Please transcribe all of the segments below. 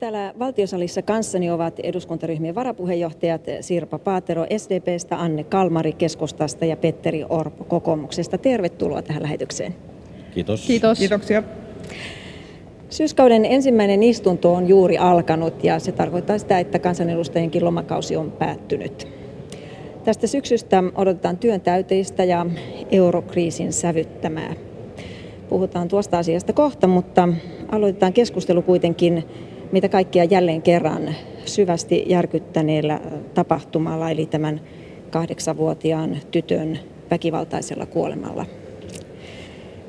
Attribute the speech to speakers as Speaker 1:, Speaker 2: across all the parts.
Speaker 1: Täällä valtiosalissa kanssani ovat eduskuntaryhmien varapuheenjohtajat Sirpa Paatero SDPstä, Anne Kalmari Keskustasta ja Petteri Orpo kokoomuksesta. Tervetuloa tähän lähetykseen.
Speaker 2: Kiitos.
Speaker 3: Kiitos.
Speaker 4: Kiitoksia.
Speaker 1: Syyskauden ensimmäinen istunto on juuri alkanut ja se tarkoittaa sitä, että kansanedustajienkin lomakausi on päättynyt. Tästä syksystä odotetaan työn täyteistä ja eurokriisin sävyttämää. Puhutaan tuosta asiasta kohta, mutta aloitetaan keskustelu kuitenkin mitä kaikkia jälleen kerran syvästi järkyttäneellä tapahtumalla, eli tämän kahdeksanvuotiaan tytön väkivaltaisella kuolemalla.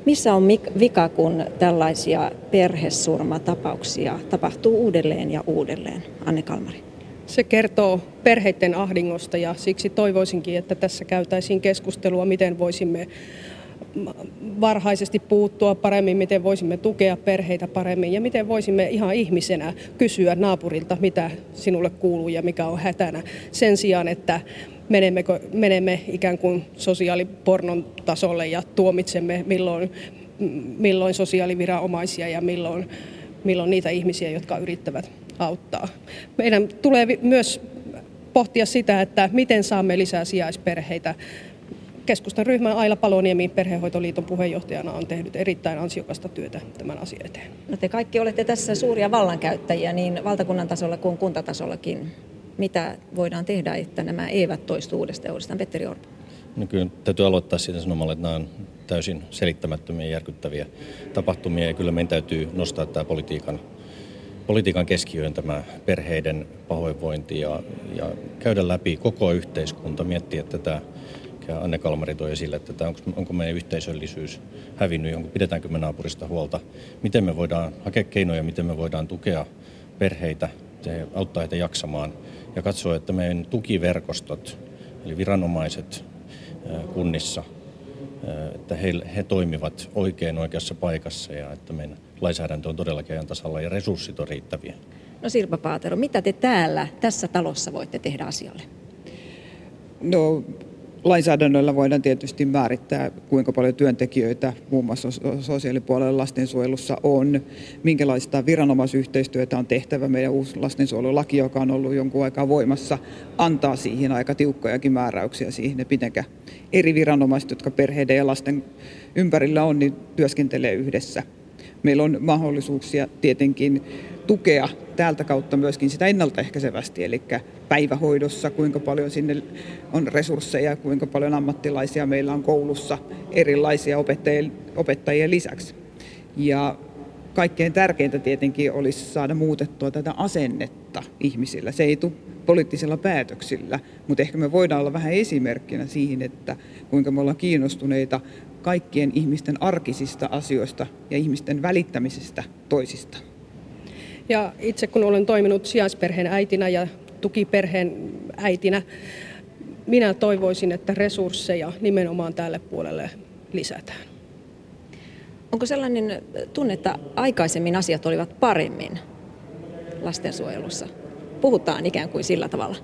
Speaker 1: Missä on vika, kun tällaisia perhesurmatapauksia tapahtuu uudelleen ja uudelleen? Anne Kalmari.
Speaker 3: Se kertoo perheiden ahdingosta ja siksi toivoisinkin, että tässä käytäisiin keskustelua, miten voisimme varhaisesti puuttua paremmin, miten voisimme tukea perheitä paremmin ja miten voisimme ihan ihmisenä kysyä naapurilta, mitä sinulle kuuluu ja mikä on hätänä. Sen sijaan, että menemmekö, menemme ikään kuin sosiaalipornon tasolle ja tuomitsemme milloin, milloin sosiaaliviranomaisia ja milloin, milloin niitä ihmisiä, jotka yrittävät auttaa. Meidän tulee myös pohtia sitä, että miten saamme lisää sijaisperheitä keskustan ryhmä Aila Paloniemi Perhehoitoliiton puheenjohtajana on tehnyt erittäin ansiokasta työtä tämän asian eteen.
Speaker 1: No te kaikki olette tässä suuria vallankäyttäjiä niin valtakunnan tasolla kuin kuntatasollakin. Mitä voidaan tehdä, että nämä eivät toistu uudestaan uudestaan? Petteri Orpo.
Speaker 2: No kyllä täytyy aloittaa siitä sanomalla, että nämä on täysin selittämättömiä ja järkyttäviä tapahtumia ja kyllä meidän täytyy nostaa tämä politiikan politiikan keskiöön tämä perheiden pahoinvointi ja, ja käydä läpi koko yhteiskunta, miettiä tätä mikä Anne Kalmari toi esille, että onko, onko meidän yhteisöllisyys hävinnyt, onko, pidetäänkö me naapurista huolta, miten me voidaan hakea keinoja, miten me voidaan tukea perheitä, auttaa heitä jaksamaan ja katsoa, että meidän tukiverkostot, eli viranomaiset kunnissa, että he, he toimivat oikein oikeassa paikassa ja että meidän lainsäädäntö on todellakin ajan tasalla ja resurssit on riittäviä.
Speaker 1: No Sirpa Paatero, mitä te täällä tässä talossa voitte tehdä asialle?
Speaker 4: No lainsäädännöllä voidaan tietysti määrittää, kuinka paljon työntekijöitä muun muassa sosiaalipuolella lastensuojelussa on, minkälaista viranomaisyhteistyötä on tehtävä. Meidän uusi lastensuojelulaki, joka on ollut jonkun aikaa voimassa, antaa siihen aika tiukkojakin määräyksiä siihen, että eri viranomaiset, jotka perheiden ja lasten ympärillä on, niin työskentelee yhdessä. Meillä on mahdollisuuksia tietenkin tukea täältä kautta myöskin sitä ennaltaehkäisevästi, eli päivähoidossa, kuinka paljon sinne on resursseja, kuinka paljon ammattilaisia meillä on koulussa erilaisia opettajien, opettajien lisäksi. Ja kaikkein tärkeintä tietenkin olisi saada muutettua tätä asennetta ihmisillä. Se ei tule poliittisilla päätöksillä, mutta ehkä me voidaan olla vähän esimerkkinä siihen, että kuinka me ollaan kiinnostuneita kaikkien ihmisten arkisista asioista ja ihmisten välittämisestä toisista.
Speaker 3: Ja itse kun olen toiminut sijaisperheen äitinä ja tukiperheen äitinä, minä toivoisin, että resursseja nimenomaan tälle puolelle lisätään.
Speaker 1: Onko sellainen tunne, että aikaisemmin asiat olivat paremmin lastensuojelussa? Puhutaan ikään kuin sillä tavalla.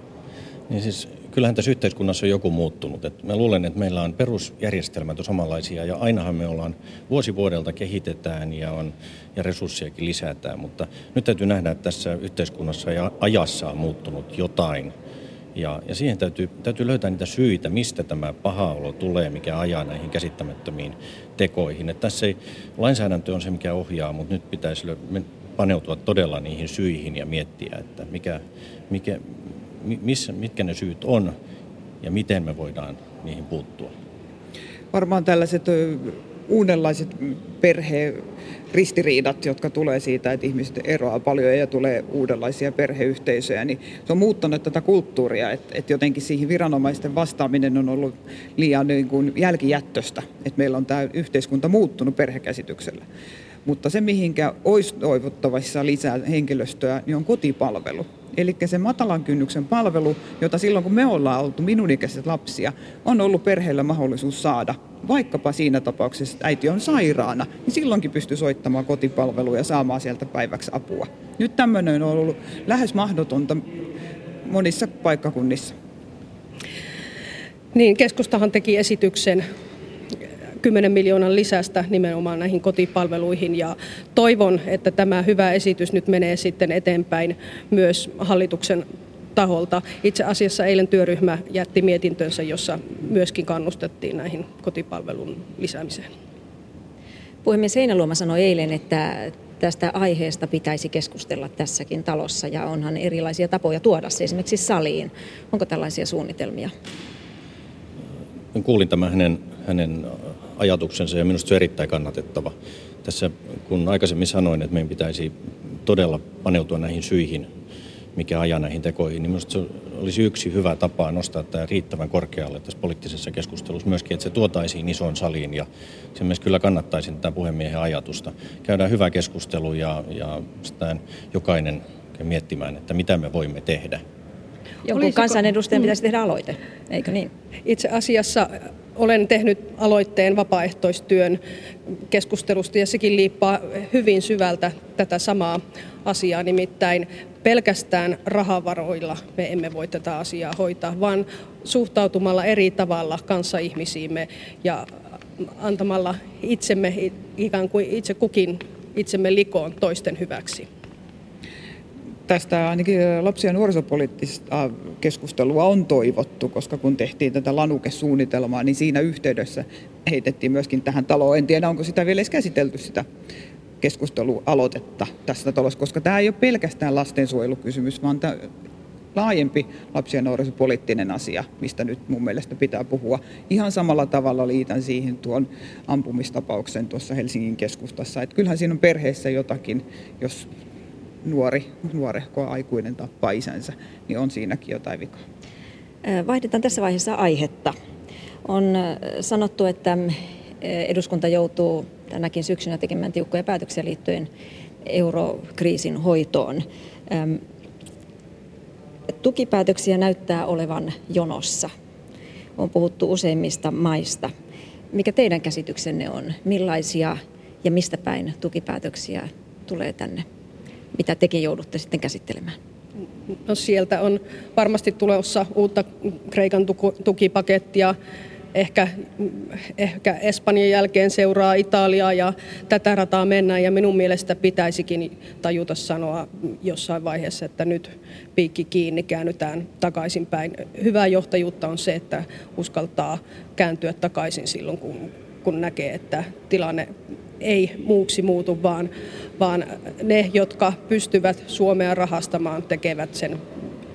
Speaker 2: Niin siis kyllähän tässä yhteiskunnassa on joku muuttunut. Et mä luulen, että meillä on perusjärjestelmät on samanlaisia ja ainahan me ollaan vuosi vuodelta kehitetään ja, on, ja resurssiakin lisätään. Mutta nyt täytyy nähdä, että tässä yhteiskunnassa ja ajassa on muuttunut jotain. Ja, ja siihen täytyy, täytyy löytää niitä syitä, mistä tämä paha olo tulee, mikä ajaa näihin käsittämättömiin tekoihin. Et tässä ei, lainsäädäntö on se, mikä ohjaa, mutta nyt pitäisi paneutua todella niihin syihin ja miettiä, että mikä, mikä, missä, mitkä ne syyt on ja miten me voidaan niihin puuttua?
Speaker 4: Varmaan tällaiset uudenlaiset perheristiriidat, jotka tulee siitä, että ihmiset eroaa paljon ja tulee uudenlaisia perheyhteisöjä, niin se on muuttanut tätä kulttuuria, että, että jotenkin siihen viranomaisten vastaaminen on ollut liian niin kuin jälkijättöstä, että meillä on tämä yhteiskunta muuttunut perhekäsityksellä. Mutta se, mihinkä olisi toivottavissa lisää henkilöstöä, niin on kotipalvelu. Eli se matalan kynnyksen palvelu, jota silloin kun me ollaan oltu minunikäiset lapsia, on ollut perheellä mahdollisuus saada. Vaikkapa siinä tapauksessa, että äiti on sairaana, niin silloinkin pystyy soittamaan kotipalvelua ja saamaan sieltä päiväksi apua. Nyt tämmöinen on ollut lähes mahdotonta monissa paikkakunnissa.
Speaker 3: Niin, keskustahan teki esityksen 10 miljoonan lisästä nimenomaan näihin kotipalveluihin ja toivon, että tämä hyvä esitys nyt menee sitten eteenpäin myös hallituksen taholta. Itse asiassa eilen työryhmä jätti mietintönsä, jossa myöskin kannustettiin näihin kotipalvelun lisäämiseen.
Speaker 1: Puhemies Heinäluoma sanoi eilen, että tästä aiheesta pitäisi keskustella tässäkin talossa ja onhan erilaisia tapoja tuoda se esimerkiksi saliin. Onko tällaisia suunnitelmia?
Speaker 2: Kuulin tämän hänen, hänen ajatuksensa ja minusta se on erittäin kannatettava. Tässä kun aikaisemmin sanoin, että meidän pitäisi todella paneutua näihin syihin, mikä ajaa näihin tekoihin, niin minusta se olisi yksi hyvä tapa nostaa tämä riittävän korkealle tässä poliittisessa keskustelussa myöskin, että se tuotaisiin isoon saliin ja se myös kyllä kannattaisi tätä puhemiehen ajatusta. Käydään hyvä keskustelu ja, ja jokainen miettimään, että mitä me voimme tehdä.
Speaker 1: Jonkun Olisiko... kansanedustajan pitäisi tehdä aloite, eikö niin?
Speaker 3: Itse asiassa olen tehnyt aloitteen vapaaehtoistyön keskustelusta ja sekin liippaa hyvin syvältä tätä samaa asiaa, nimittäin pelkästään rahavaroilla me emme voi tätä asiaa hoitaa, vaan suhtautumalla eri tavalla kanssaihmisiimme ja antamalla itsemme ikään kuin itse kukin itsemme likoon toisten hyväksi.
Speaker 4: Tästä ainakin lapsi- ja nuorisopoliittista keskustelua on toivottu, koska kun tehtiin tätä lanukesuunnitelmaa, niin siinä yhteydessä heitettiin myöskin tähän taloon. En tiedä, onko sitä vielä edes käsitelty sitä keskustelualoitetta tässä talossa, koska tämä ei ole pelkästään lastensuojelukysymys, vaan tämä laajempi lapsi- ja nuorisopoliittinen asia, mistä nyt mun mielestä pitää puhua. Ihan samalla tavalla liitän siihen tuon ampumistapauksen tuossa Helsingin keskustassa. Että kyllähän siinä on perheessä jotakin, jos nuori, nuorehko aikuinen tappaa isänsä, niin on siinäkin jotain vikaa.
Speaker 1: Vaihdetaan tässä vaiheessa aihetta. On sanottu, että eduskunta joutuu tänäkin syksynä tekemään tiukkoja päätöksiä liittyen eurokriisin hoitoon. Tukipäätöksiä näyttää olevan jonossa. On puhuttu useimmista maista. Mikä teidän käsityksenne on? Millaisia ja mistä päin tukipäätöksiä tulee tänne? Mitä tekin joudutte sitten käsittelemään?
Speaker 3: No sieltä on varmasti tulossa uutta Kreikan tukipakettia ehkä, ehkä Espanjan jälkeen seuraa Italiaa ja tätä rataa mennään ja minun mielestä pitäisikin tajuta sanoa jossain vaiheessa, että nyt piikki kiinni, käännytään takaisinpäin. Hyvää johtajuutta on se, että uskaltaa kääntyä takaisin silloin, kun, kun näkee, että tilanne ei muuksi muutu, vaan, vaan ne, jotka pystyvät Suomea rahastamaan, tekevät sen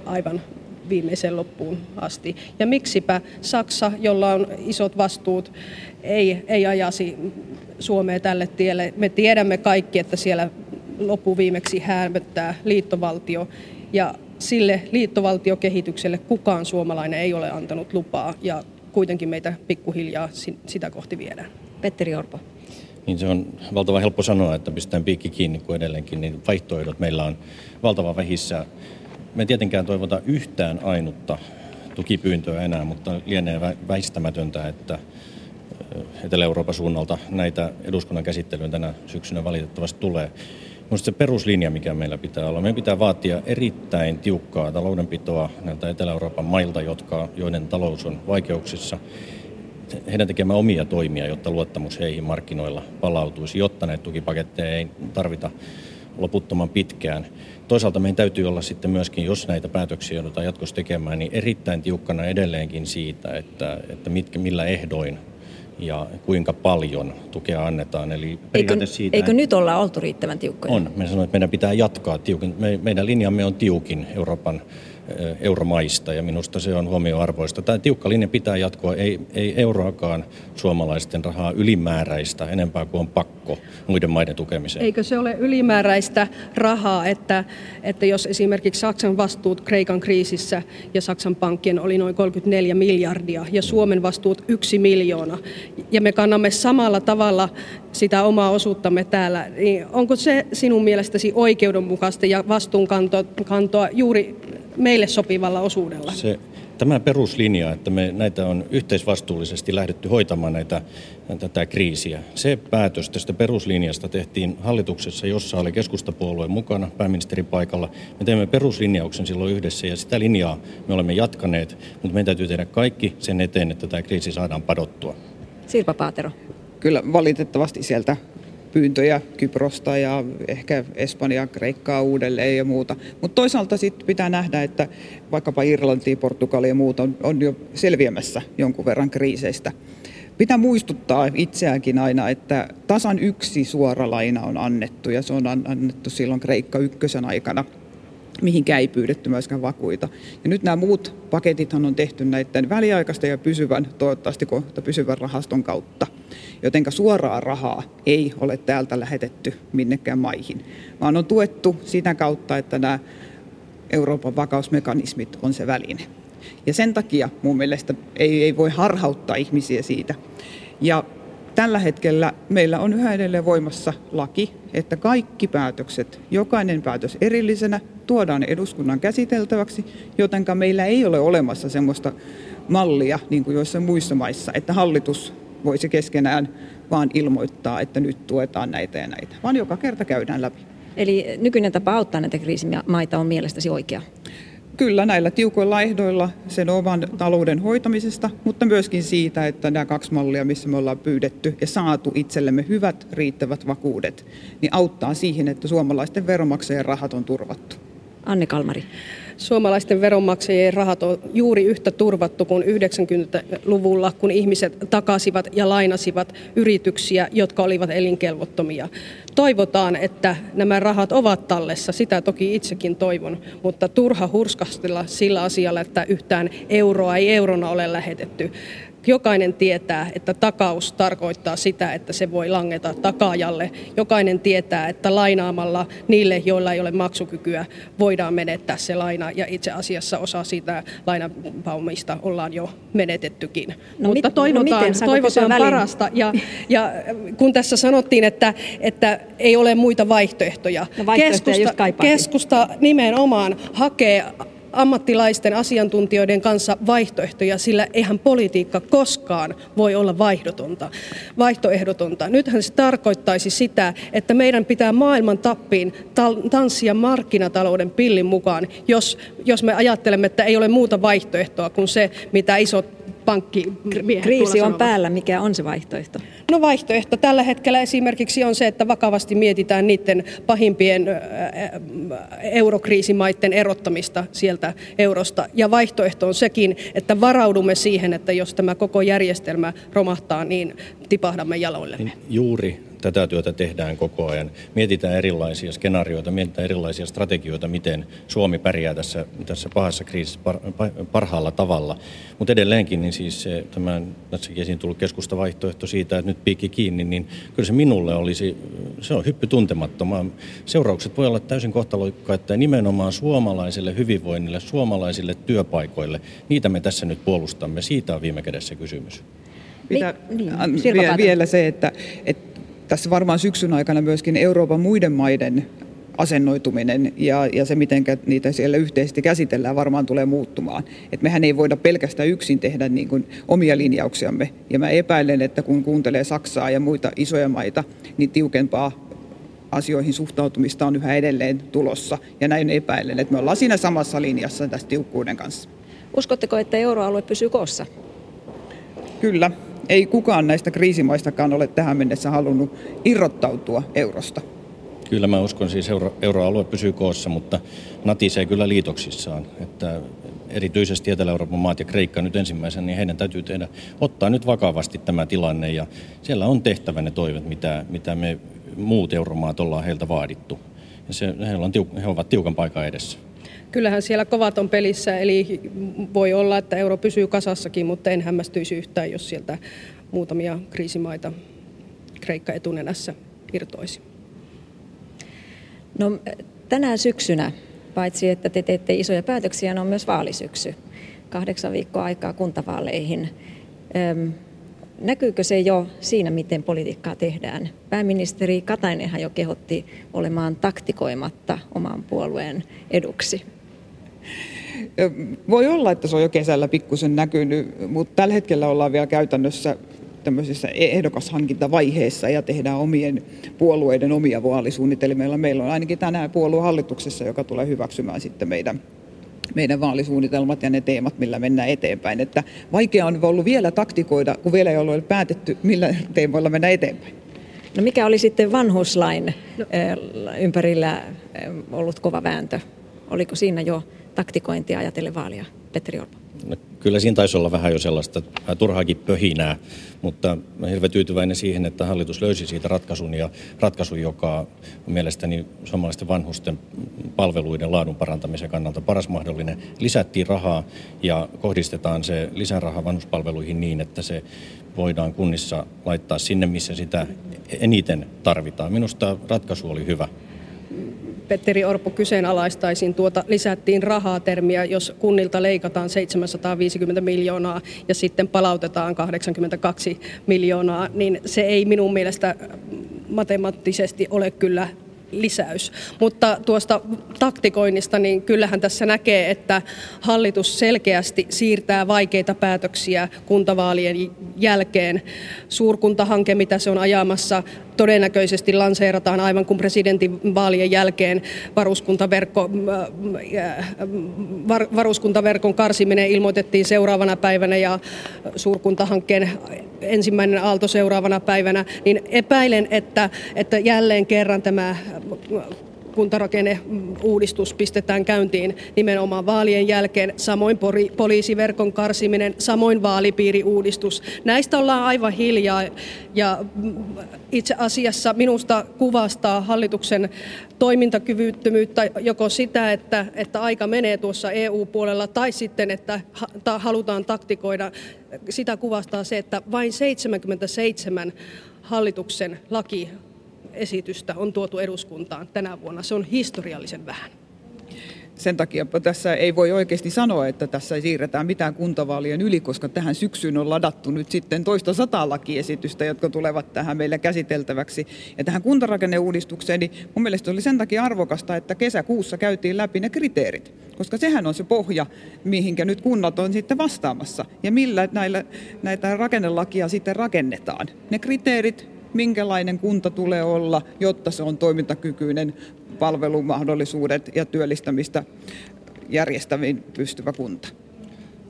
Speaker 3: aivan viimeisen loppuun asti. Ja miksipä Saksa, jolla on isot vastuut, ei, ei ajasi Suomea tälle tielle. Me tiedämme kaikki, että siellä loppuviimeksi häämöttää liittovaltio ja sille liittovaltiokehitykselle kukaan suomalainen ei ole antanut lupaa ja kuitenkin meitä pikkuhiljaa sitä kohti viedään.
Speaker 1: Petteri Orpo.
Speaker 2: Niin se on valtavan helppo sanoa, että pistetään piikki kiinni kuin edelleenkin, niin vaihtoehdot meillä on valtavan vähissä. Me tietenkään toivota yhtään ainutta tukipyyntöä enää, mutta lienee väistämätöntä, että Etelä-Euroopan suunnalta näitä eduskunnan käsittelyyn tänä syksynä valitettavasti tulee. Minusta se peruslinja, mikä meillä pitää olla, meidän pitää vaatia erittäin tiukkaa taloudenpitoa näiltä Etelä-Euroopan mailta, jotka, joiden talous on vaikeuksissa. Heidän tekemään omia toimia, jotta luottamus heihin markkinoilla palautuisi, jotta näitä tukipaketteja ei tarvita loputtoman pitkään. Toisaalta meidän täytyy olla sitten myöskin, jos näitä päätöksiä joudutaan jatkossa tekemään, niin erittäin tiukkana edelleenkin siitä, että, että mitkä, millä ehdoin ja kuinka paljon tukea annetaan.
Speaker 1: Eli eikö, siitä, eikö nyt olla oltu riittävän tiukkoja?
Speaker 2: On. Me sanoin, että meidän pitää jatkaa tiukin. Me, meidän linjamme on tiukin Euroopan euromaista ja minusta se on huomioarvoista. Tämä tiukka linja pitää jatkoa, ei, ei euroakaan suomalaisten rahaa ylimääräistä enempää kuin on pakko muiden maiden tukemiseen.
Speaker 3: Eikö se ole ylimääräistä rahaa, että, että jos esimerkiksi Saksan vastuut Kreikan kriisissä ja Saksan pankkien oli noin 34 miljardia ja Suomen vastuut yksi miljoona ja me kannamme samalla tavalla sitä omaa osuuttamme täällä, niin onko se sinun mielestäsi oikeudenmukaista ja vastuunkantoa juuri meille sopivalla osuudella?
Speaker 2: Se, tämä peruslinja, että me näitä on yhteisvastuullisesti lähdetty hoitamaan näitä, tätä kriisiä. Se päätös tästä peruslinjasta tehtiin hallituksessa, jossa oli keskustapuolue mukana pääministerin paikalla. Me teemme peruslinjauksen silloin yhdessä ja sitä linjaa me olemme jatkaneet, mutta meidän täytyy tehdä kaikki sen eteen, että tämä kriisi saadaan padottua.
Speaker 1: Sirpa Paatero.
Speaker 4: kyllä valitettavasti sieltä pyyntöjä Kyprosta ja ehkä Espanjaa, Kreikkaa uudelleen ja muuta. Mutta toisaalta sitten pitää nähdä, että vaikkapa Irlanti, Portugali ja muut on, on jo selviämässä jonkun verran kriiseistä. Pitää muistuttaa itseäänkin aina, että tasan yksi suora laina on annettu ja se on annettu silloin Kreikka ykkösen aikana – mihinkä ei pyydetty myöskään vakuita. Ja nyt nämä muut paketithan on tehty näiden väliaikaisten ja pysyvän, toivottavasti kohta pysyvän rahaston kautta. Jotenka suoraa rahaa ei ole täältä lähetetty minnekään maihin, vaan on tuettu sitä kautta, että nämä Euroopan vakausmekanismit on se väline. Ja sen takia mun mielestä ei, ei voi harhauttaa ihmisiä siitä. Ja Tällä hetkellä meillä on yhä edelleen voimassa laki, että kaikki päätökset, jokainen päätös erillisenä, tuodaan eduskunnan käsiteltäväksi, jotenka meillä ei ole olemassa sellaista mallia, niin kuin joissain muissa maissa, että hallitus voisi keskenään vaan ilmoittaa, että nyt tuetaan näitä ja näitä, vaan joka kerta käydään läpi.
Speaker 1: Eli nykyinen tapa auttaa näitä kriisimaita on mielestäsi oikea?
Speaker 4: Kyllä näillä tiukoilla ehdoilla sen oman talouden hoitamisesta, mutta myöskin siitä, että nämä kaksi mallia, missä me ollaan pyydetty ja saatu itsellemme hyvät riittävät vakuudet, niin auttaa siihen, että suomalaisten veronmaksajien rahat on turvattu.
Speaker 1: Anne Kalmari
Speaker 3: suomalaisten veronmaksajien rahat on juuri yhtä turvattu kuin 90-luvulla, kun ihmiset takasivat ja lainasivat yrityksiä, jotka olivat elinkelvottomia. Toivotaan, että nämä rahat ovat tallessa, sitä toki itsekin toivon, mutta turha hurskastella sillä asialla, että yhtään euroa ei eurona ole lähetetty. Jokainen tietää, että takaus tarkoittaa sitä, että se voi langeta takaajalle. Jokainen tietää, että lainaamalla niille, joilla ei ole maksukykyä, voidaan menettää se laina. Ja itse asiassa osa siitä lainapaumista ollaan jo menetettykin.
Speaker 1: No Mutta mit, toivotaan, no miten,
Speaker 3: toivotaan parasta. Ja, ja kun tässä sanottiin, että, että ei ole muita vaihtoehtoja.
Speaker 1: No vaihtoehtoja
Speaker 3: keskusta, keskusta nimenomaan hakee ammattilaisten asiantuntijoiden kanssa vaihtoehtoja, sillä eihän politiikka koskaan voi olla vaihdotonta, vaihtoehdotonta. Nythän se tarkoittaisi sitä, että meidän pitää maailman tappiin tanssia markkinatalouden pillin mukaan, jos, jos me ajattelemme, että ei ole muuta vaihtoehtoa kuin se, mitä isot pankkimiehet
Speaker 1: Kriisi on päällä, mikä on se vaihtoehto?
Speaker 3: No vaihtoehto tällä hetkellä esimerkiksi on se, että vakavasti mietitään niiden pahimpien eurokriisimaiden erottamista sieltä eurosta. Ja vaihtoehto on sekin, että varaudumme siihen, että jos tämä koko järjestelmä romahtaa, niin tipahdamme jaloillemme. Niin
Speaker 2: juuri tätä työtä tehdään koko ajan. Mietitään erilaisia skenaarioita, mietitään erilaisia strategioita, miten Suomi pärjää tässä, tässä pahassa kriisissä par, parhaalla tavalla. Mutta edelleenkin niin siis se, tämän, tässäkin esiin tullut keskustavaihtoehto siitä, että nyt piikki kiinni, niin kyllä se minulle olisi, se on hyppy tuntemattomaa. Seuraukset voi olla täysin kohtalokkaita nimenomaan suomalaiselle hyvinvoinnille, suomalaisille työpaikoille. Niitä me tässä nyt puolustamme. Siitä on viime kädessä kysymys.
Speaker 4: Pitää, niin, vielä se, että, että tässä varmaan syksyn aikana myöskin Euroopan muiden maiden asennoituminen ja, ja se, miten niitä siellä yhteisesti käsitellään, varmaan tulee muuttumaan. Et mehän ei voida pelkästään yksin tehdä niin kuin omia linjauksiamme. Ja mä epäilen, että kun kuuntelee Saksaa ja muita isoja maita, niin tiukempaa asioihin suhtautumista on yhä edelleen tulossa. Ja näin epäilen, että me ollaan siinä samassa linjassa tästä tiukkuuden kanssa.
Speaker 1: Uskotteko, että euroalue pysyy koossa?
Speaker 4: Kyllä ei kukaan näistä kriisimaistakaan ole tähän mennessä halunnut irrottautua eurosta.
Speaker 2: Kyllä mä uskon siis euro, euroalue pysyy koossa, mutta natisee kyllä liitoksissaan. Että erityisesti Etelä-Euroopan maat ja Kreikka nyt ensimmäisen, niin heidän täytyy tehdä, ottaa nyt vakavasti tämä tilanne ja siellä on tehtävä ne toimet, mitä, mitä me muut euromaat ollaan heiltä vaadittu. Ja se, he, on he ovat tiukan paikan edessä.
Speaker 3: Kyllähän siellä kovat on pelissä, eli voi olla, että euro pysyy kasassakin, mutta en hämmästyisi yhtään, jos sieltä muutamia kriisimaita Kreikka etunenässä irtoisi.
Speaker 1: No, tänään syksynä, paitsi että te teette isoja päätöksiä, on myös vaalisyksy. Kahdeksan viikkoa aikaa kuntavaaleihin. Öm, näkyykö se jo siinä, miten politiikkaa tehdään? Pääministeri Katainenhan jo kehotti olemaan taktikoimatta oman puolueen eduksi.
Speaker 4: Voi olla, että se on jo kesällä pikkusen näkynyt, mutta tällä hetkellä ollaan vielä käytännössä tämmöisessä ehdokashankintavaiheessa ja tehdään omien puolueiden omia vaalisuunnitelmia. Meillä on ainakin tänään puoluehallituksessa, joka tulee hyväksymään sitten meidän meidän vaalisuunnitelmat ja ne teemat, millä mennään eteenpäin. Että vaikea on ollut vielä taktikoida, kun vielä ei ole päätetty, millä teemoilla mennään eteenpäin.
Speaker 1: No mikä oli sitten vanhuslain no. ympärillä ollut kova vääntö? Oliko siinä jo taktikointia ajatellen vaalia, Petteri Orpo?
Speaker 2: No, kyllä siinä taisi olla vähän jo sellaista vähän turhaakin pöhinää, mutta olen hirveän tyytyväinen siihen, että hallitus löysi siitä ratkaisun ja ratkaisun, joka on mielestäni suomalaisten vanhusten palveluiden laadun parantamisen kannalta paras mahdollinen. Lisättiin rahaa ja kohdistetaan se lisäraha vanhuspalveluihin niin, että se voidaan kunnissa laittaa sinne, missä sitä eniten tarvitaan. Minusta ratkaisu oli hyvä.
Speaker 3: Petteri Orpo kyseenalaistaisin tuota lisättiin rahaa termiä, jos kunnilta leikataan 750 miljoonaa ja sitten palautetaan 82 miljoonaa, niin se ei minun mielestä matemaattisesti ole kyllä lisäys. Mutta tuosta taktikoinnista, niin kyllähän tässä näkee, että hallitus selkeästi siirtää vaikeita päätöksiä kuntavaalien jälkeen. Suurkuntahanke, mitä se on ajamassa, todennäköisesti lanseerataan aivan kuin presidentin vaalien jälkeen varuskuntaverkko, äh, äh, varuskuntaverkon karsiminen ilmoitettiin seuraavana päivänä ja suurkuntahankkeen ensimmäinen aalto seuraavana päivänä, niin epäilen, että, että jälleen kerran tämä kuntarakenneuudistus pistetään käyntiin nimenomaan vaalien jälkeen, samoin poliisiverkon karsiminen, samoin vaalipiiriuudistus. Näistä ollaan aivan hiljaa ja itse asiassa minusta kuvastaa hallituksen toimintakyvyttömyyttä joko sitä, että, että aika menee tuossa EU-puolella tai sitten, että halutaan taktikoida. Sitä kuvastaa se, että vain 77 hallituksen laki esitystä on tuotu eduskuntaan tänä vuonna. Se on historiallisen vähän.
Speaker 4: Sen takia tässä ei voi oikeasti sanoa, että tässä siirretään mitään kuntavaalien yli, koska tähän syksyyn on ladattu nyt sitten toista sataa lakiesitystä, jotka tulevat tähän meille käsiteltäväksi. Ja tähän kuntarakenneuudistukseen, niin mun mielestä oli sen takia arvokasta, että kesäkuussa käytiin läpi ne kriteerit, koska sehän on se pohja, mihinkä nyt kunnat on sitten vastaamassa ja millä näillä, näitä rakennelakia sitten rakennetaan. Ne kriteerit, minkälainen kunta tulee olla, jotta se on toimintakykyinen palvelumahdollisuudet ja työllistämistä järjestäviin pystyvä kunta.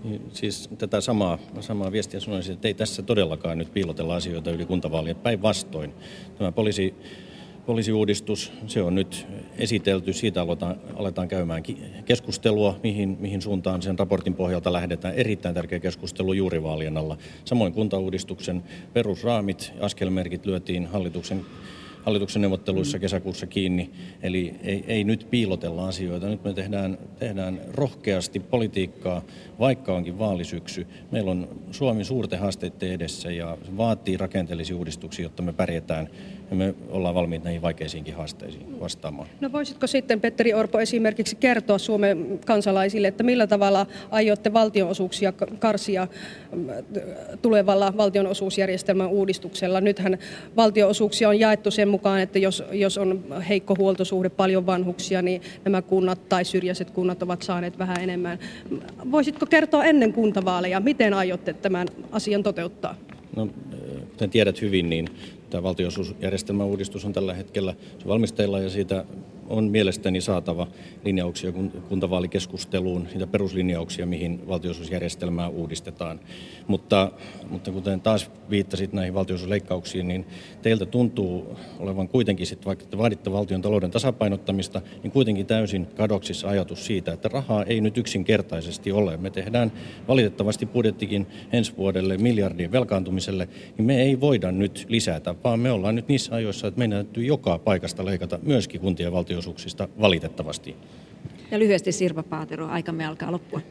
Speaker 2: Niin, siis tätä samaa, samaa viestiä sanoisin, että ei tässä todellakaan nyt piilotella asioita yli kuntavaalien. Päinvastoin tämä poliisi poliisiuudistus, se on nyt esitelty, siitä aletaan, aletaan käymään keskustelua, mihin, mihin suuntaan sen raportin pohjalta lähdetään. Erittäin tärkeä keskustelu juuri vaalien alla. Samoin kuntauudistuksen perusraamit, askelmerkit lyötiin hallituksen hallituksen neuvotteluissa kesäkuussa kiinni. Eli ei, ei nyt piilotella asioita. Nyt me tehdään, tehdään rohkeasti politiikkaa, vaikka onkin vaalisyksy. Meillä on Suomi suurten haasteiden edessä ja se vaatii rakenteellisia uudistuksia, jotta me pärjätään ja me ollaan valmiit näihin vaikeisiinkin haasteisiin vastaamaan.
Speaker 3: No voisitko sitten, Petteri Orpo, esimerkiksi kertoa Suomen kansalaisille, että millä tavalla aiotte valtionosuuksia karsia mm, tulevalla valtionosuusjärjestelmän uudistuksella? Nythän valtionosuuksia on jaettu sen mukaan, että jos, jos on heikko huoltosuhde, paljon vanhuksia, niin nämä kunnat tai syrjäiset kunnat ovat saaneet vähän enemmän. Voisitko kertoa ennen kuntavaaleja, miten aiotte tämän asian toteuttaa?
Speaker 2: No, kuten tiedät hyvin, niin tämä valtionosuusjärjestelmän uudistus on tällä hetkellä valmisteilla ja siitä on mielestäni saatava linjauksia kuntavaalikeskusteluun, niitä peruslinjauksia, mihin valtionosuusjärjestelmää uudistetaan. Mutta, mutta kuten taas viittasit näihin valtionosuusleikkauksiin, niin teiltä tuntuu olevan kuitenkin, sit, vaikka te vaaditte valtion talouden tasapainottamista, niin kuitenkin täysin kadoksissa ajatus siitä, että rahaa ei nyt yksinkertaisesti ole. Me tehdään valitettavasti budjettikin ensi vuodelle miljardien velkaantumiselle, niin me ei voida nyt lisätä, vaan me ollaan nyt niissä ajoissa, että meidän täytyy joka paikasta leikata myöskin kuntien valtion valtionosuuksista valitettavasti.
Speaker 1: Ja lyhyesti Sirpa Paatero, aikamme alkaa loppua.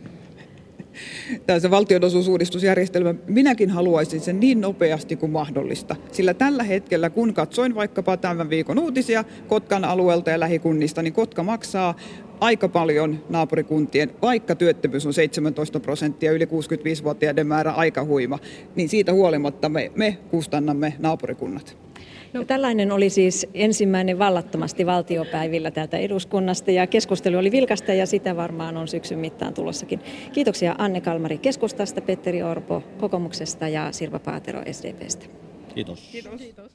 Speaker 4: Tämä valtionosuusuudistusjärjestelmä, minäkin haluaisin sen niin nopeasti kuin mahdollista. Sillä tällä hetkellä, kun katsoin vaikkapa tämän viikon uutisia Kotkan alueelta ja lähikunnista, niin Kotka maksaa aika paljon naapurikuntien, vaikka työttömyys on 17 prosenttia, yli 65-vuotiaiden määrä aika huima, niin siitä huolimatta me, me kustannamme naapurikunnat.
Speaker 1: No, tällainen oli siis ensimmäinen vallattomasti valtiopäivillä täältä eduskunnasta ja keskustelu oli vilkasta ja sitä varmaan on syksyn mittaan tulossakin. Kiitoksia Anne Kalmari keskustasta, Petteri Orpo kokoomuksesta ja Sirpa Paatero SDPstä.
Speaker 2: Kiitos. Kiitos. Kiitos.